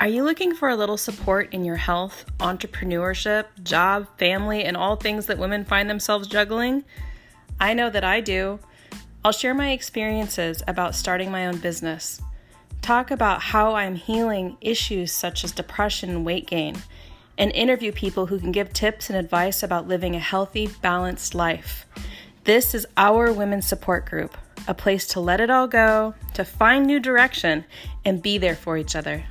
Are you looking for a little support in your health, entrepreneurship, job, family, and all things that women find themselves juggling? I know that I do. I'll share my experiences about starting my own business, talk about how I'm healing issues such as depression and weight gain, and interview people who can give tips and advice about living a healthy, balanced life. This is our women's support group, a place to let it all go, to find new direction, and be there for each other.